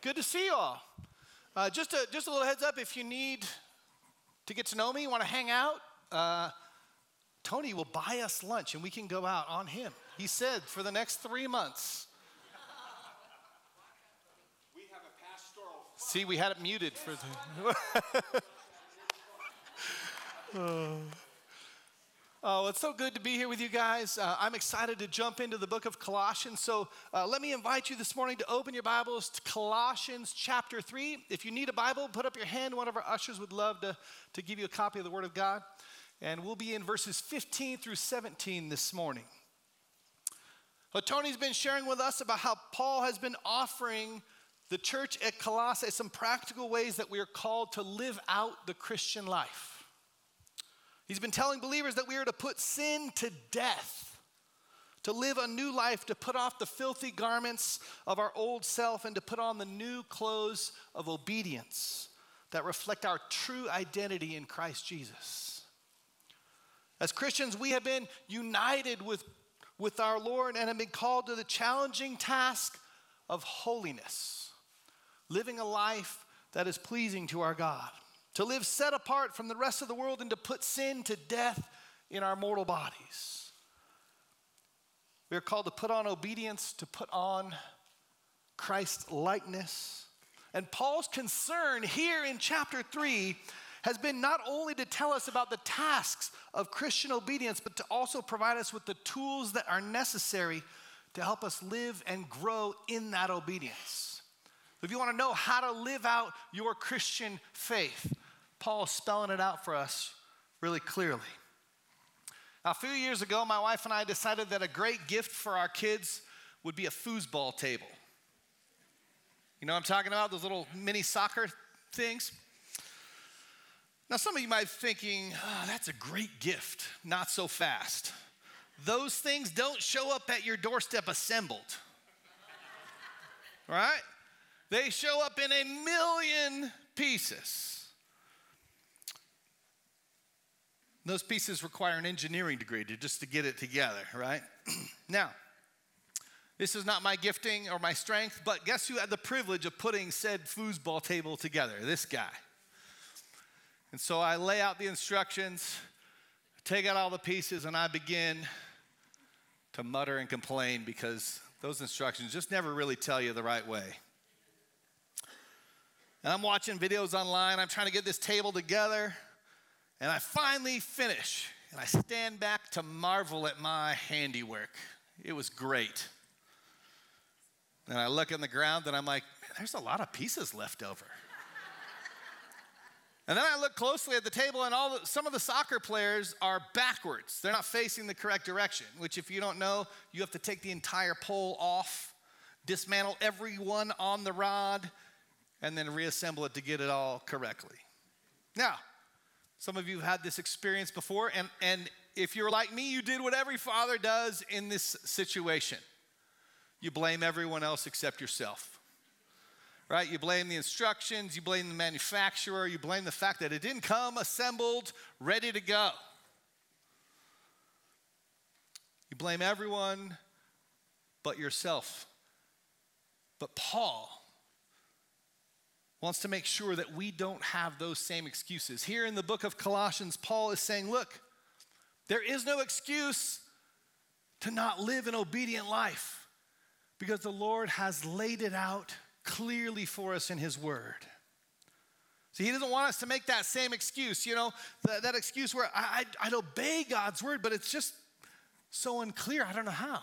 Good to see you all. Uh, just, a, just a little heads up if you need to get to know me, want to hang out, uh, Tony will buy us lunch and we can go out on him. He said for the next three months. We have a pastoral. See, we had it muted for the. oh. Oh, it's so good to be here with you guys. Uh, I'm excited to jump into the book of Colossians. So uh, let me invite you this morning to open your Bibles to Colossians chapter 3. If you need a Bible, put up your hand. One of our ushers would love to, to give you a copy of the Word of God. And we'll be in verses 15 through 17 this morning. Well, Tony's been sharing with us about how Paul has been offering the church at Colossae some practical ways that we are called to live out the Christian life. He's been telling believers that we are to put sin to death, to live a new life, to put off the filthy garments of our old self, and to put on the new clothes of obedience that reflect our true identity in Christ Jesus. As Christians, we have been united with, with our Lord and have been called to the challenging task of holiness, living a life that is pleasing to our God to live set apart from the rest of the world and to put sin to death in our mortal bodies. We are called to put on obedience, to put on Christ's likeness. And Paul's concern here in chapter 3 has been not only to tell us about the tasks of Christian obedience, but to also provide us with the tools that are necessary to help us live and grow in that obedience. If you want to know how to live out your Christian faith, Paul is spelling it out for us really clearly. Now, a few years ago, my wife and I decided that a great gift for our kids would be a foosball table. You know what I'm talking about? Those little mini soccer things. Now, some of you might be thinking, oh, that's a great gift. Not so fast. Those things don't show up at your doorstep assembled. right? They show up in a million pieces. Those pieces require an engineering degree to just to get it together, right? now, this is not my gifting or my strength, but guess who had the privilege of putting said foosball table together? This guy. And so I lay out the instructions, take out all the pieces, and I begin to mutter and complain because those instructions just never really tell you the right way. And I'm watching videos online, I'm trying to get this table together. And I finally finish, and I stand back to marvel at my handiwork. It was great. And I look on the ground and I'm like, there's a lot of pieces left over. and then I look closely at the table, and all the, some of the soccer players are backwards. They're not facing the correct direction, which, if you don't know, you have to take the entire pole off, dismantle everyone on the rod, and then reassemble it to get it all correctly. Now, some of you have had this experience before, and, and if you're like me, you did what every father does in this situation. You blame everyone else except yourself. Right? You blame the instructions, you blame the manufacturer, you blame the fact that it didn't come assembled, ready to go. You blame everyone but yourself. But Paul, wants to make sure that we don't have those same excuses. Here in the book of Colossians, Paul is saying, look, there is no excuse to not live an obedient life because the Lord has laid it out clearly for us in his word. See, he doesn't want us to make that same excuse, you know, that, that excuse where I, I, I'd obey God's word, but it's just so unclear. I don't know how.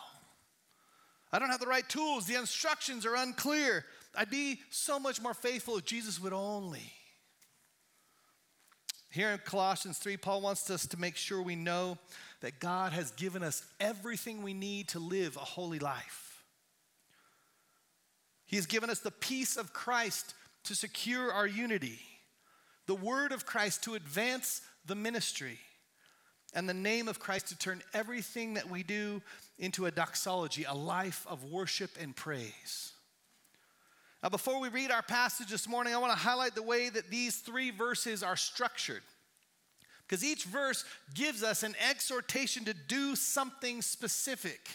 I don't have the right tools. The instructions are unclear. I'd be so much more faithful if Jesus would only. Here in Colossians 3, Paul wants us to make sure we know that God has given us everything we need to live a holy life. He has given us the peace of Christ to secure our unity, the word of Christ to advance the ministry and the name of Christ to turn everything that we do into a doxology, a life of worship and praise. Now, before we read our passage this morning, I want to highlight the way that these three verses are structured. Because each verse gives us an exhortation to do something specific.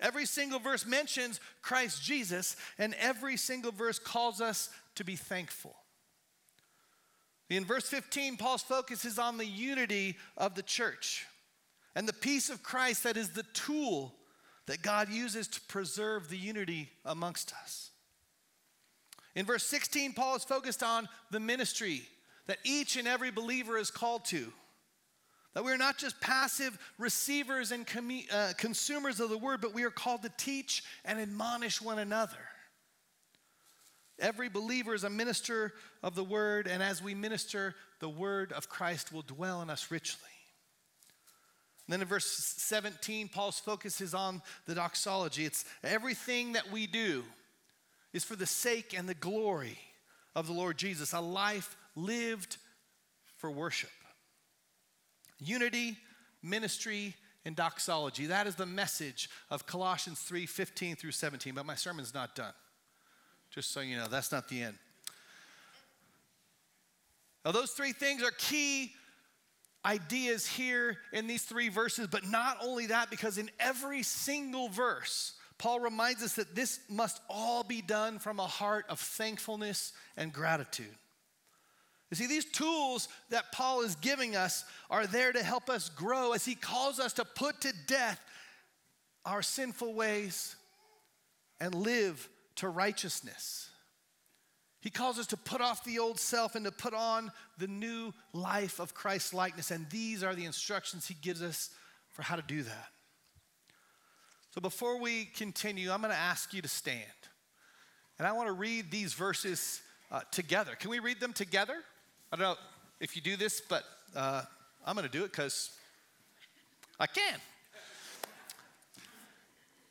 Every single verse mentions Christ Jesus, and every single verse calls us to be thankful. In verse 15, Paul's focus is on the unity of the church and the peace of Christ that is the tool that God uses to preserve the unity amongst us. In verse 16, Paul is focused on the ministry that each and every believer is called to. That we are not just passive receivers and uh, consumers of the word, but we are called to teach and admonish one another. Every believer is a minister of the word, and as we minister, the word of Christ will dwell in us richly. And then in verse 17, Paul's focus is on the doxology. It's everything that we do is for the sake and the glory of the Lord Jesus, a life lived for worship. Unity, ministry, and doxology. That is the message of Colossians 3 15 through 17. But my sermon's not done. Just so you know, that's not the end. Now, those three things are key ideas here in these three verses, but not only that, because in every single verse, Paul reminds us that this must all be done from a heart of thankfulness and gratitude. You see, these tools that Paul is giving us are there to help us grow as he calls us to put to death our sinful ways and live to righteousness. He calls us to put off the old self and to put on the new life of Christ's likeness. And these are the instructions he gives us for how to do that. So before we continue, I'm going to ask you to stand. And I want to read these verses uh, together. Can we read them together? I don't know if you do this, but uh, I'm going to do it because I can.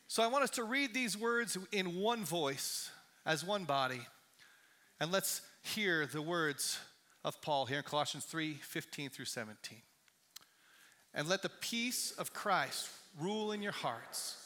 So I want us to read these words in one voice as one body. And let's hear the words of Paul here in Colossians 3 15 through 17. And let the peace of Christ rule in your hearts,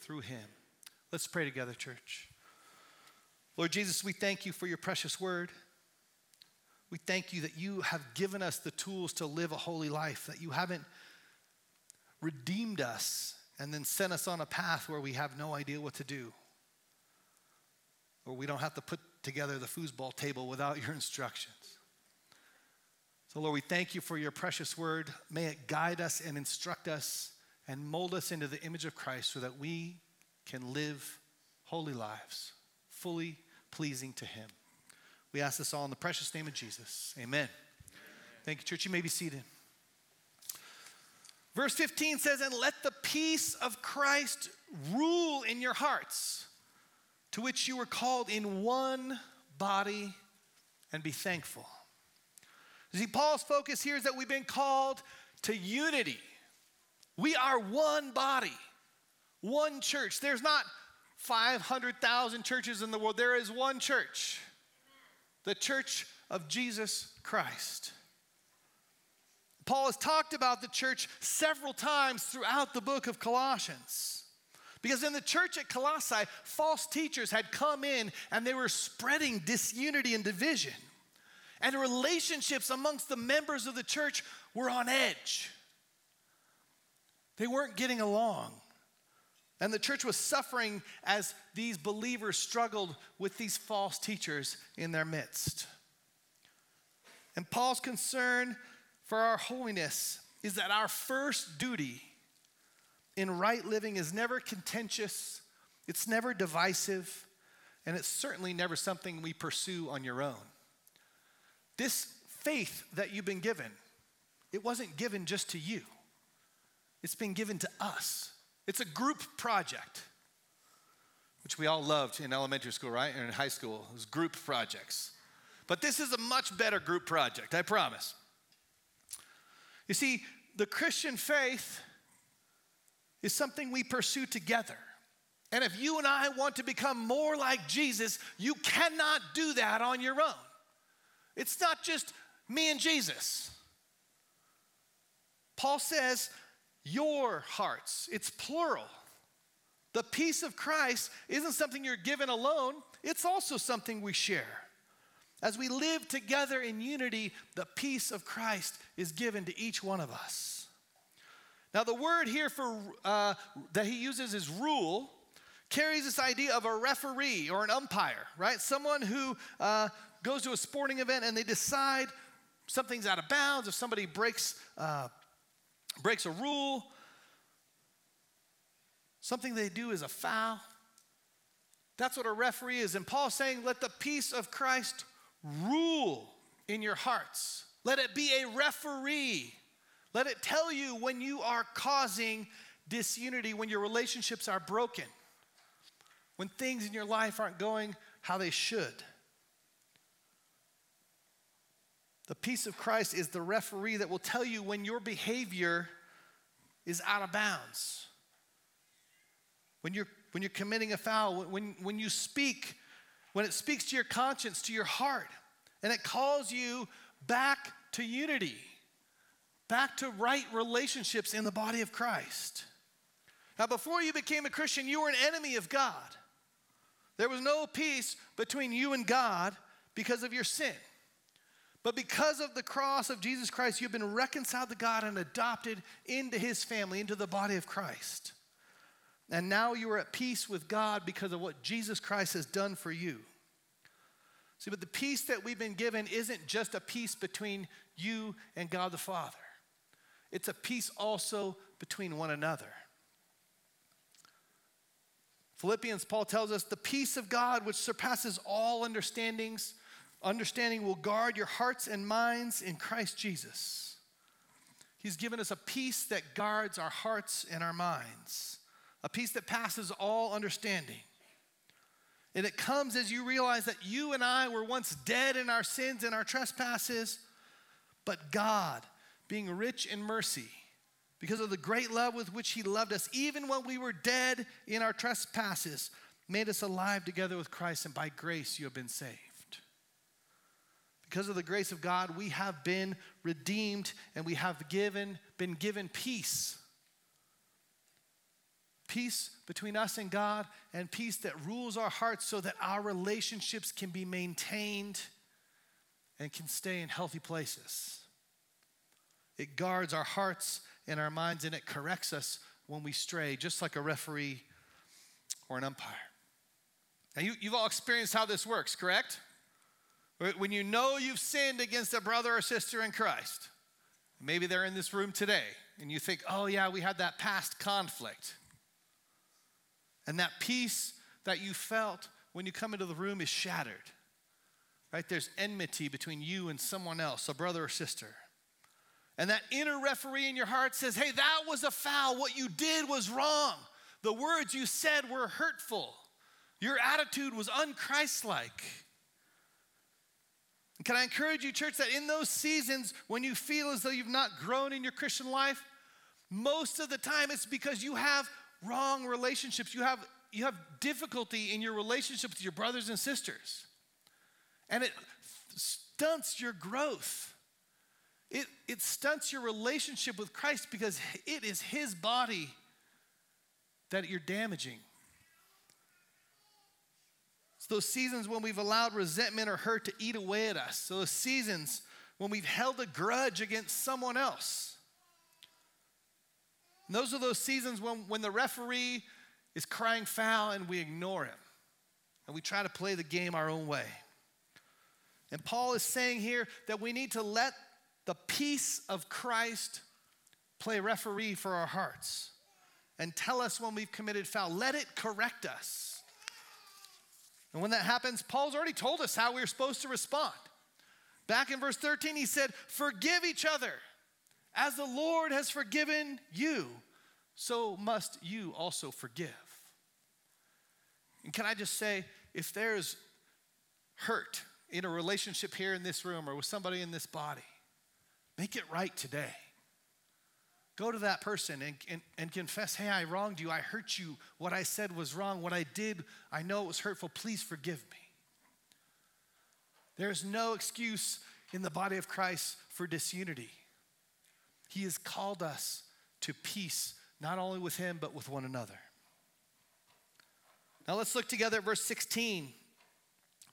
through him. Let's pray together, church. Lord Jesus, we thank you for your precious word. We thank you that you have given us the tools to live a holy life, that you haven't redeemed us and then sent us on a path where we have no idea what to do, or we don't have to put together the foosball table without your instructions. So, Lord, we thank you for your precious word. May it guide us and instruct us and mold us into the image of Christ so that we can live holy lives, fully pleasing to Him. We ask this all in the precious name of Jesus. Amen. Thank you, church. You may be seated. Verse 15 says, And let the peace of Christ rule in your hearts, to which you were called in one body, and be thankful. See, Paul's focus here is that we've been called to unity. We are one body, one church. There's not 500,000 churches in the world, there is one church the church of Jesus Christ. Paul has talked about the church several times throughout the book of Colossians. Because in the church at Colossae, false teachers had come in and they were spreading disunity and division. And relationships amongst the members of the church were on edge. They weren't getting along. And the church was suffering as these believers struggled with these false teachers in their midst. And Paul's concern for our holiness is that our first duty in right living is never contentious, it's never divisive, and it's certainly never something we pursue on your own. This faith that you've been given, it wasn't given just to you, it's been given to us. It's a group project, which we all loved in elementary school, right? And in high school, it was group projects. But this is a much better group project, I promise. You see, the Christian faith is something we pursue together. And if you and I want to become more like Jesus, you cannot do that on your own. It's not just me and Jesus. Paul says, your hearts, it's plural. The peace of Christ isn't something you're given alone, it's also something we share. As we live together in unity, the peace of Christ is given to each one of us. Now, the word here for uh, that he uses is rule carries this idea of a referee or an umpire, right? Someone who uh, goes to a sporting event and they decide something's out of bounds, if somebody breaks, uh, breaks a rule, something they do is a foul. That's what a referee is. And Paul's saying, let the peace of Christ rule in your hearts. Let it be a referee. Let it tell you when you are causing disunity, when your relationships are broken, when things in your life aren't going how they should. The peace of Christ is the referee that will tell you when your behavior is out of bounds. When you're, when you're committing a foul, when, when you speak, when it speaks to your conscience, to your heart, and it calls you back to unity, back to right relationships in the body of Christ. Now, before you became a Christian, you were an enemy of God. There was no peace between you and God because of your sin. But because of the cross of Jesus Christ, you've been reconciled to God and adopted into his family, into the body of Christ. And now you are at peace with God because of what Jesus Christ has done for you. See, but the peace that we've been given isn't just a peace between you and God the Father, it's a peace also between one another. Philippians, Paul tells us, the peace of God, which surpasses all understandings, understanding will guard your hearts and minds in Christ Jesus. He's given us a peace that guards our hearts and our minds a peace that passes all understanding. And it comes as you realize that you and I were once dead in our sins and our trespasses, but God, being rich in mercy, because of the great love with which He loved us, even when we were dead in our trespasses, made us alive together with Christ, and by grace you have been saved. Because of the grace of God, we have been redeemed and we have given, been given peace peace between us and God, and peace that rules our hearts so that our relationships can be maintained and can stay in healthy places. It guards our hearts and our minds, and it corrects us when we stray, just like a referee or an umpire. Now, you, you've all experienced how this works, correct? When you know you've sinned against a brother or sister in Christ, maybe they're in this room today, and you think, oh, yeah, we had that past conflict. And that peace that you felt when you come into the room is shattered. Right? There's enmity between you and someone else, a brother or sister. And that inner referee in your heart says, hey, that was a foul. What you did was wrong. The words you said were hurtful. Your attitude was unchristlike. And can I encourage you, church, that in those seasons when you feel as though you've not grown in your Christian life, most of the time it's because you have wrong relationships. You have, you have difficulty in your relationship with your brothers and sisters. And it stunts your growth. It, it stunts your relationship with Christ because it is His body that you're damaging. Those seasons when we've allowed resentment or hurt to eat away at us. Those seasons when we've held a grudge against someone else. And those are those seasons when, when the referee is crying foul and we ignore him. And we try to play the game our own way. And Paul is saying here that we need to let the peace of Christ play referee for our hearts and tell us when we've committed foul. Let it correct us. And when that happens, Paul's already told us how we're supposed to respond. Back in verse 13, he said, Forgive each other as the Lord has forgiven you, so must you also forgive. And can I just say, if there's hurt in a relationship here in this room or with somebody in this body, make it right today. Go to that person and, and, and confess, hey, I wronged you. I hurt you. What I said was wrong. What I did, I know it was hurtful. Please forgive me. There is no excuse in the body of Christ for disunity. He has called us to peace, not only with Him, but with one another. Now let's look together at verse 16.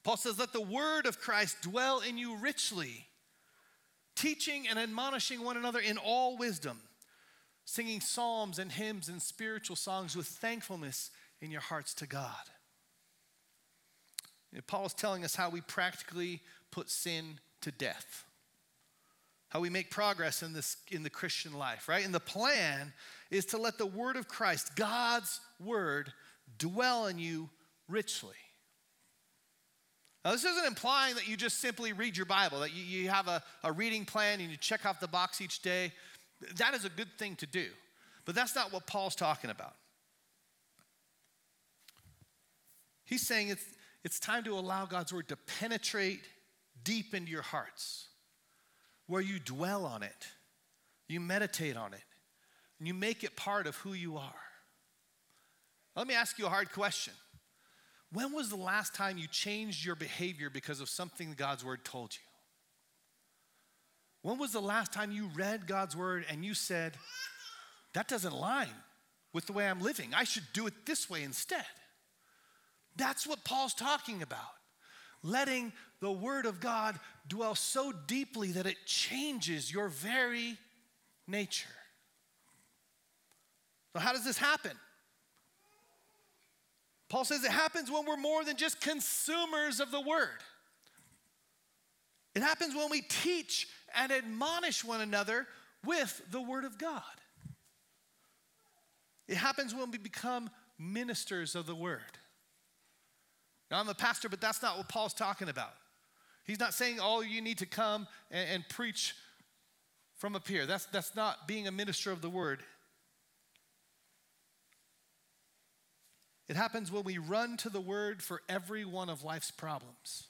Paul says, Let the word of Christ dwell in you richly, teaching and admonishing one another in all wisdom, singing psalms and hymns and spiritual songs with thankfulness in your hearts to God. Paul is telling us how we practically put sin to death, how we make progress in, this, in the Christian life, right? And the plan is to let the word of Christ, God's word, dwell in you richly. Now, this isn't implying that you just simply read your Bible, that you, you have a, a reading plan and you check off the box each day. That is a good thing to do. But that's not what Paul's talking about. He's saying it's, it's time to allow God's word to penetrate deep into your hearts, where you dwell on it, you meditate on it, and you make it part of who you are. Let me ask you a hard question. When was the last time you changed your behavior because of something God's word told you? When was the last time you read God's word and you said, that doesn't line with the way I'm living? I should do it this way instead. That's what Paul's talking about. Letting the word of God dwell so deeply that it changes your very nature. So, how does this happen? Paul says it happens when we're more than just consumers of the word. It happens when we teach and admonish one another with the word of God. It happens when we become ministers of the word. Now, I'm a pastor, but that's not what Paul's talking about. He's not saying, oh, you need to come and, and preach from up here. That's, that's not being a minister of the word. It happens when we run to the Word for every one of life's problems.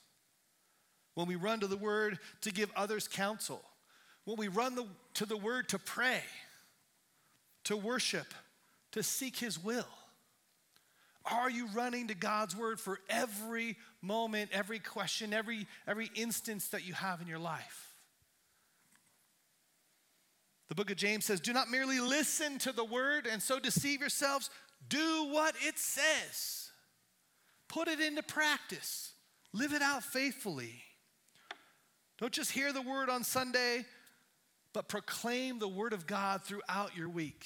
When we run to the Word to give others counsel. When we run the, to the Word to pray, to worship, to seek His will. Are you running to God's Word for every moment, every question, every, every instance that you have in your life? The book of James says, Do not merely listen to the Word and so deceive yourselves do what it says, put it into practice, live it out faithfully. Don't just hear the word on Sunday, but proclaim the word of God throughout your week.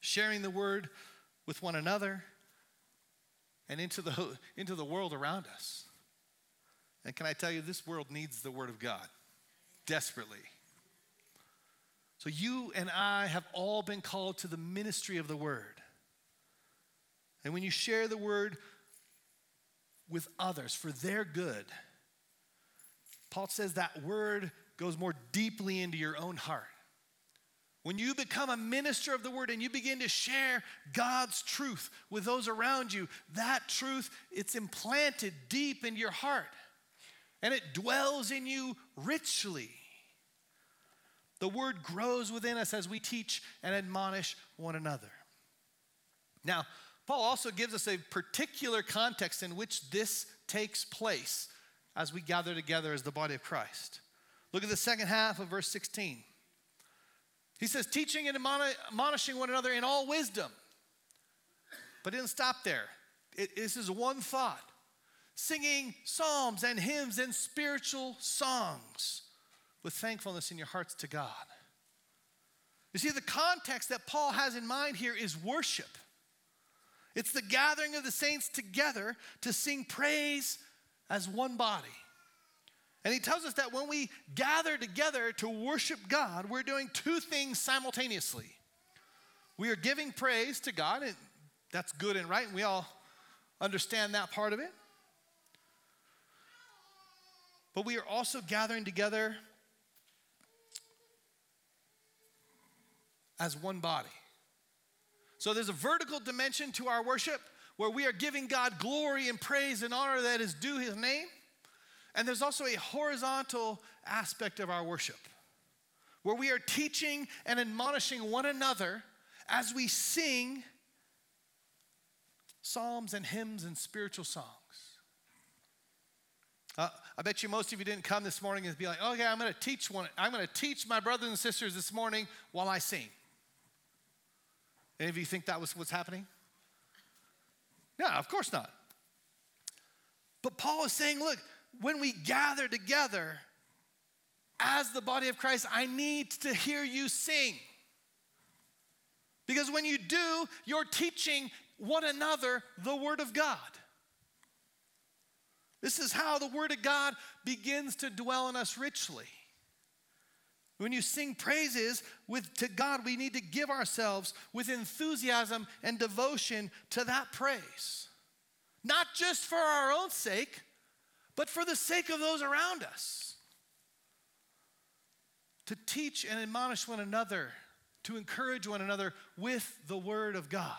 Sharing the word with one another and into the, into the world around us. And can I tell you, this world needs the word of God desperately. So you and I have all been called to the ministry of the word. And when you share the word with others for their good, Paul says that word goes more deeply into your own heart. When you become a minister of the word and you begin to share God's truth with those around you, that truth it's implanted deep in your heart and it dwells in you richly. The word grows within us as we teach and admonish one another. Now, Paul also gives us a particular context in which this takes place as we gather together as the body of Christ. Look at the second half of verse 16. He says, teaching and admonishing one another in all wisdom. But didn't stop there. It, this is one thought singing psalms and hymns and spiritual songs with thankfulness in your hearts to God. You see, the context that Paul has in mind here is worship. It's the gathering of the saints together to sing praise as one body. And he tells us that when we gather together to worship God, we're doing two things simultaneously. We are giving praise to God, and that's good and right, and we all understand that part of it. But we are also gathering together as one body. So there's a vertical dimension to our worship where we are giving God glory and praise and honor that is due his name. And there's also a horizontal aspect of our worship where we are teaching and admonishing one another as we sing psalms and hymns and spiritual songs. Uh, I bet you most of you didn't come this morning and be like, okay, I'm going to teach one. I'm going to teach my brothers and sisters this morning while I sing. Any of you think that was what's happening? No, of course not. But Paul is saying, look, when we gather together as the body of Christ, I need to hear you sing. Because when you do, you're teaching one another the Word of God. This is how the Word of God begins to dwell in us richly. When you sing praises with, to God, we need to give ourselves with enthusiasm and devotion to that praise. Not just for our own sake, but for the sake of those around us. To teach and admonish one another, to encourage one another with the Word of God.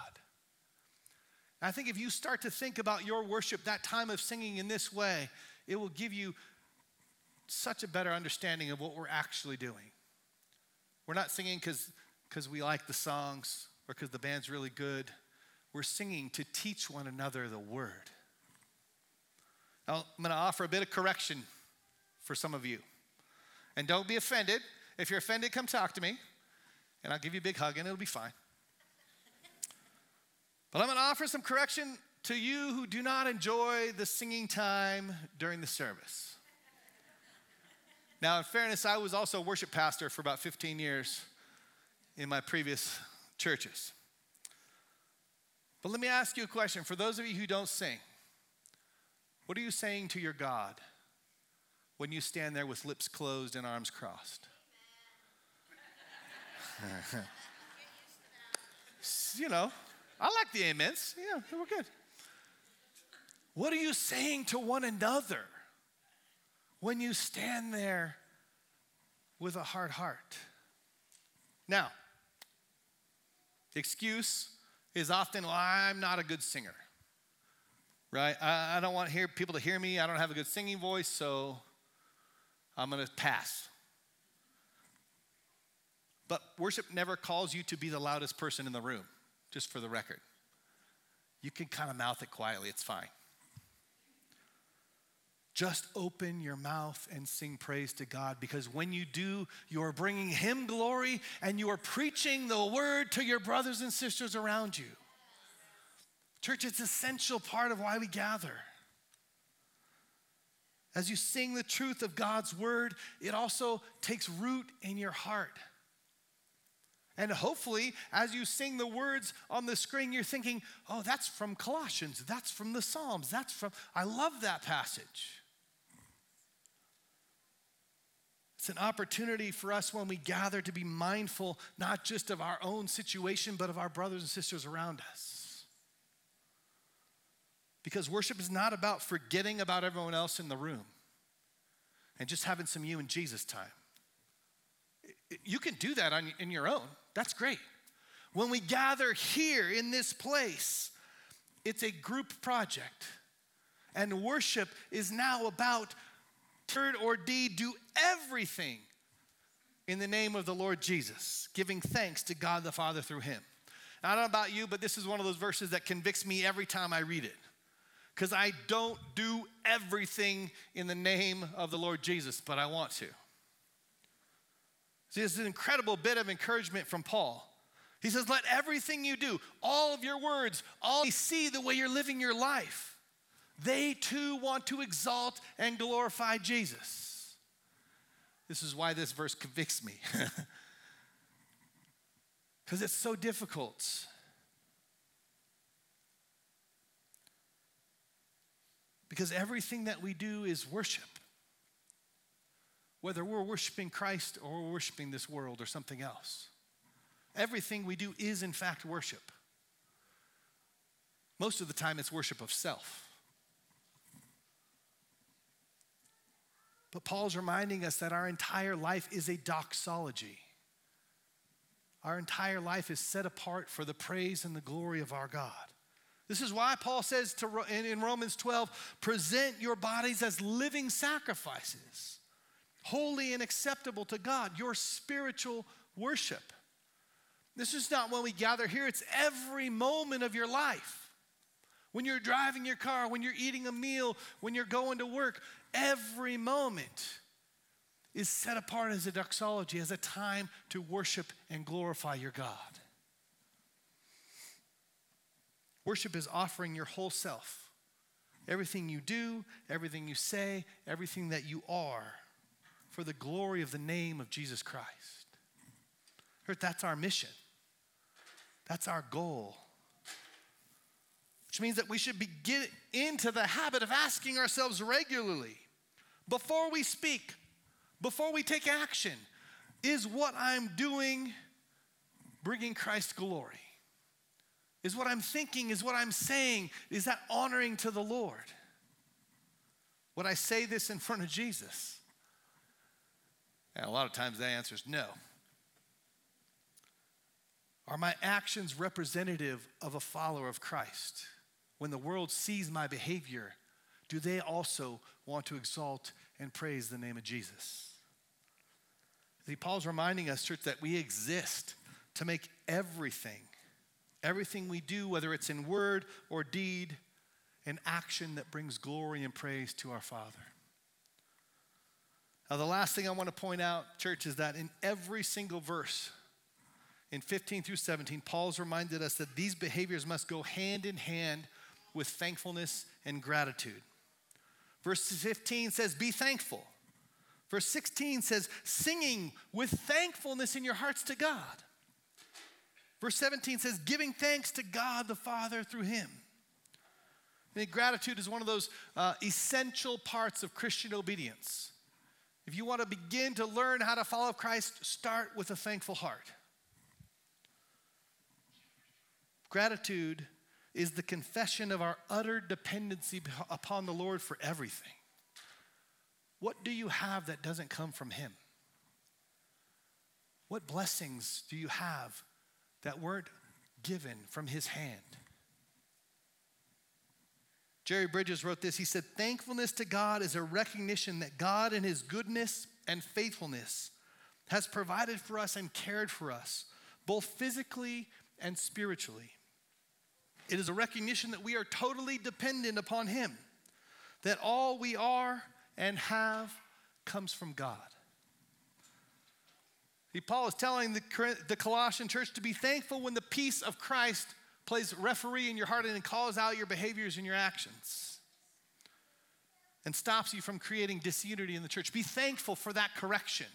I think if you start to think about your worship, that time of singing in this way, it will give you such a better understanding of what we're actually doing. We're not singing because we like the songs or because the band's really good. We're singing to teach one another the word. Now, I'm going to offer a bit of correction for some of you. And don't be offended. If you're offended, come talk to me, and I'll give you a big hug, and it'll be fine. But I'm going to offer some correction to you who do not enjoy the singing time during the service. Now, in fairness, I was also a worship pastor for about 15 years in my previous churches. But let me ask you a question. For those of you who don't sing, what are you saying to your God when you stand there with lips closed and arms crossed? you know, I like the amens. Yeah, we're good. What are you saying to one another when you stand there with a hard heart? Now, the excuse is often, well, I'm not a good singer, right? I, I don't want hear, people to hear me. I don't have a good singing voice, so I'm going to pass. But worship never calls you to be the loudest person in the room just for the record. You can kind of mouth it quietly, it's fine. Just open your mouth and sing praise to God because when you do, you are bringing Him glory and you are preaching the word to your brothers and sisters around you. Church, it's an essential part of why we gather. As you sing the truth of God's word, it also takes root in your heart. And hopefully, as you sing the words on the screen, you're thinking, oh, that's from Colossians, that's from the Psalms, that's from, I love that passage. It's an opportunity for us when we gather to be mindful not just of our own situation, but of our brothers and sisters around us. Because worship is not about forgetting about everyone else in the room and just having some you and Jesus time. You can do that on, in your own. That's great. When we gather here in this place, it's a group project. And worship is now about word or deed, do everything in the name of the Lord Jesus, giving thanks to God the Father through him. Now, I don't know about you, but this is one of those verses that convicts me every time I read it. Because I don't do everything in the name of the Lord Jesus, but I want to. See, this is an incredible bit of encouragement from Paul. He says, Let everything you do, all of your words, all see the way you're living your life. They too want to exalt and glorify Jesus. This is why this verse convicts me. Because it's so difficult. Because everything that we do is worship whether we're worshiping Christ or we're worshiping this world or something else. Everything we do is, in fact, worship. Most of the time, it's worship of self. But Paul's reminding us that our entire life is a doxology. Our entire life is set apart for the praise and the glory of our God. This is why Paul says to, in Romans 12, present your bodies as living sacrifices holy and acceptable to God, your spiritual worship. This is not when we gather here, it's every moment of your life. When you're driving your car, when you're eating a meal, when you're going to work, every moment is set apart as a doxology, as a time to worship and glorify your God. Worship is offering your whole self, everything you do, everything you say, everything that you are, for the glory of the name of Jesus Christ. That's our mission. That's our goal. Which means that we should be get into the habit of asking ourselves regularly before we speak, before we take action, is what I'm doing bringing Christ glory? Is what I'm thinking, is what I'm saying, is that honoring to the Lord? Would I say this in front of Jesus? And a lot of times the answer is no. Are my actions representative of a follower of Christ? When the world sees my behavior, do they also want to exalt and praise the name of Jesus? See, Paul's reminding us, church, that we exist to make everything, everything we do, whether it's in word or deed, an action that brings glory and praise to our Father. Now, the last thing I want to point out, church, is that in every single verse, in 15 through 17, Paul's reminded us that these behaviors must go hand in hand with thankfulness and gratitude. Verse 15 says, Be thankful. Verse 16 says, Singing with thankfulness in your hearts to God. Verse 17 says, Giving thanks to God the Father through Him. I think gratitude is one of those uh, essential parts of Christian obedience. If you want to begin to learn how to follow Christ, start with a thankful heart. Gratitude is the confession of our utter dependency upon the Lord for everything. What do you have that doesn't come from Him? What blessings do you have that weren't given from His hand? Jerry Bridges wrote this. He said, Thankfulness to God is a recognition that God, in His goodness and faithfulness, has provided for us and cared for us, both physically and spiritually. It is a recognition that we are totally dependent upon Him, that all we are and have comes from God. Paul is telling the, the Colossian church to be thankful when the peace of Christ plays referee in your heart and calls out your behaviors and your actions and stops you from creating disunity in the church. Be thankful for that correction.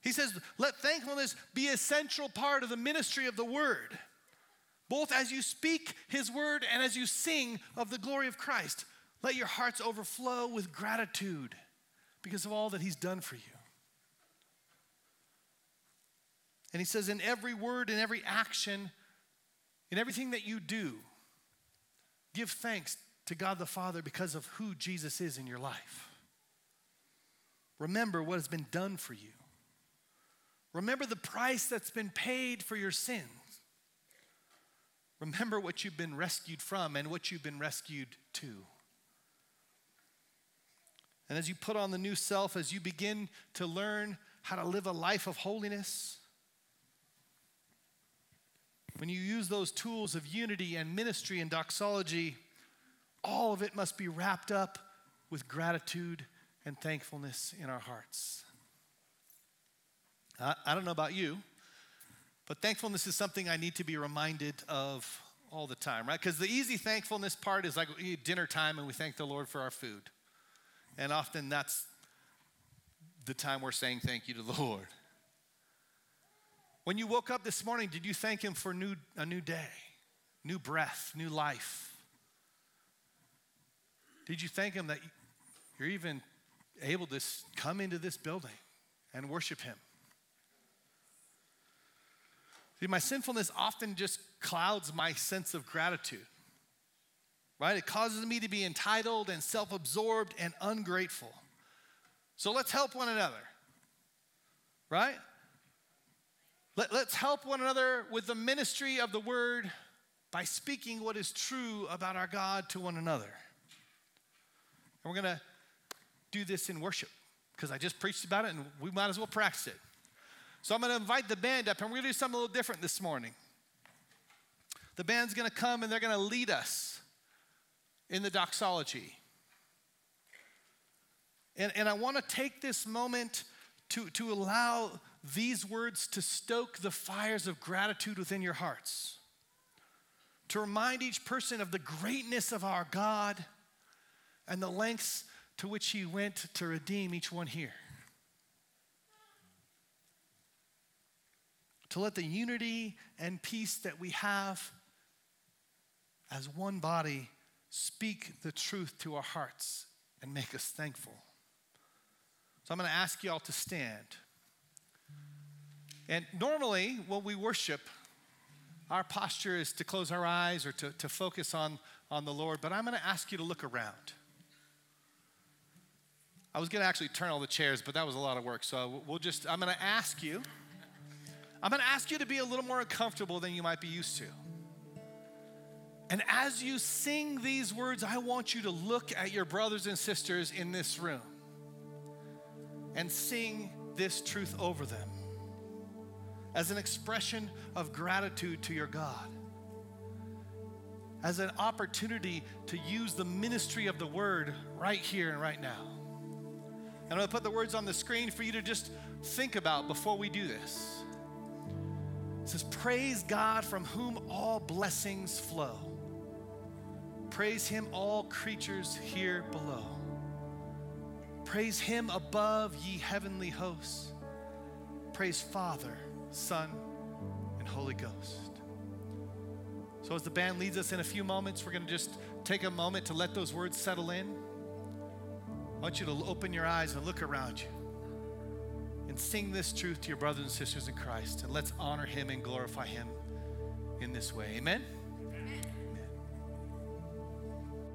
He says, let thankfulness be a central part of the ministry of the word, both as you speak his word and as you sing of the glory of Christ. Let your hearts overflow with gratitude because of all that he's done for you. And he says, in every word, in every action, in everything that you do, give thanks to God the Father because of who Jesus is in your life. Remember what has been done for you. Remember the price that's been paid for your sins. Remember what you've been rescued from and what you've been rescued to. And as you put on the new self, as you begin to learn how to live a life of holiness, when you use those tools of unity and ministry and doxology, all of it must be wrapped up with gratitude and thankfulness in our hearts. I, I don't know about you, but thankfulness is something I need to be reminded of all the time, right? Because the easy thankfulness part is like dinner time and we thank the Lord for our food. And often that's the time we're saying thank you to the Lord. When you woke up this morning, did you thank Him for new, a new day, new breath, new life? Did you thank Him that you're even able to come into this building and worship Him? My sinfulness often just clouds my sense of gratitude right? It causes me to be entitled and self absorbed and ungrateful. So let's help one another, right? Let, let's help one another with the ministry of the word by speaking what is true about our God to one another. And we're going to do this in worship. because I just preached about it and we might as well practice it. So I'm going to invite the band up and we're going to do something a little different this morning. The band's going to come and they're going to lead us in the doxology. And, and I want to take this moment to, to allow these words to stoke the fires of gratitude within your hearts, to remind each person of the greatness of our God and the lengths to which He went to redeem each one here. To let the unity and peace that we have as one body speak the truth to our hearts and make us thankful. So I'm going to ask you all to stand. And normally, when we worship, our posture is to close our eyes or to, to focus on, on the Lord, but I'm going to ask you to look around. I was going to actually turn all the chairs, but that was a lot of work. So we'll just, I'm going to ask you, I'm going to ask you to be a little more uncomfortable than you might be used to. And as you sing these words, I want you to look at your brothers and sisters in this room and sing this truth over them as an expression of gratitude to your God, as an opportunity to use the ministry of the word right here and right now. And I'm gonna put the words on the screen for you to just think about before we do this. It says, Praise God from whom all blessings flow. Praise Him, all creatures here below. Praise him above, ye heavenly hosts. Praise Father, Son, and Holy Ghost. So, as the band leads us in a few moments, we're going to just take a moment to let those words settle in. I want you to open your eyes and look around you and sing this truth to your brothers and sisters in Christ. And let's honor him and glorify him in this way. Amen.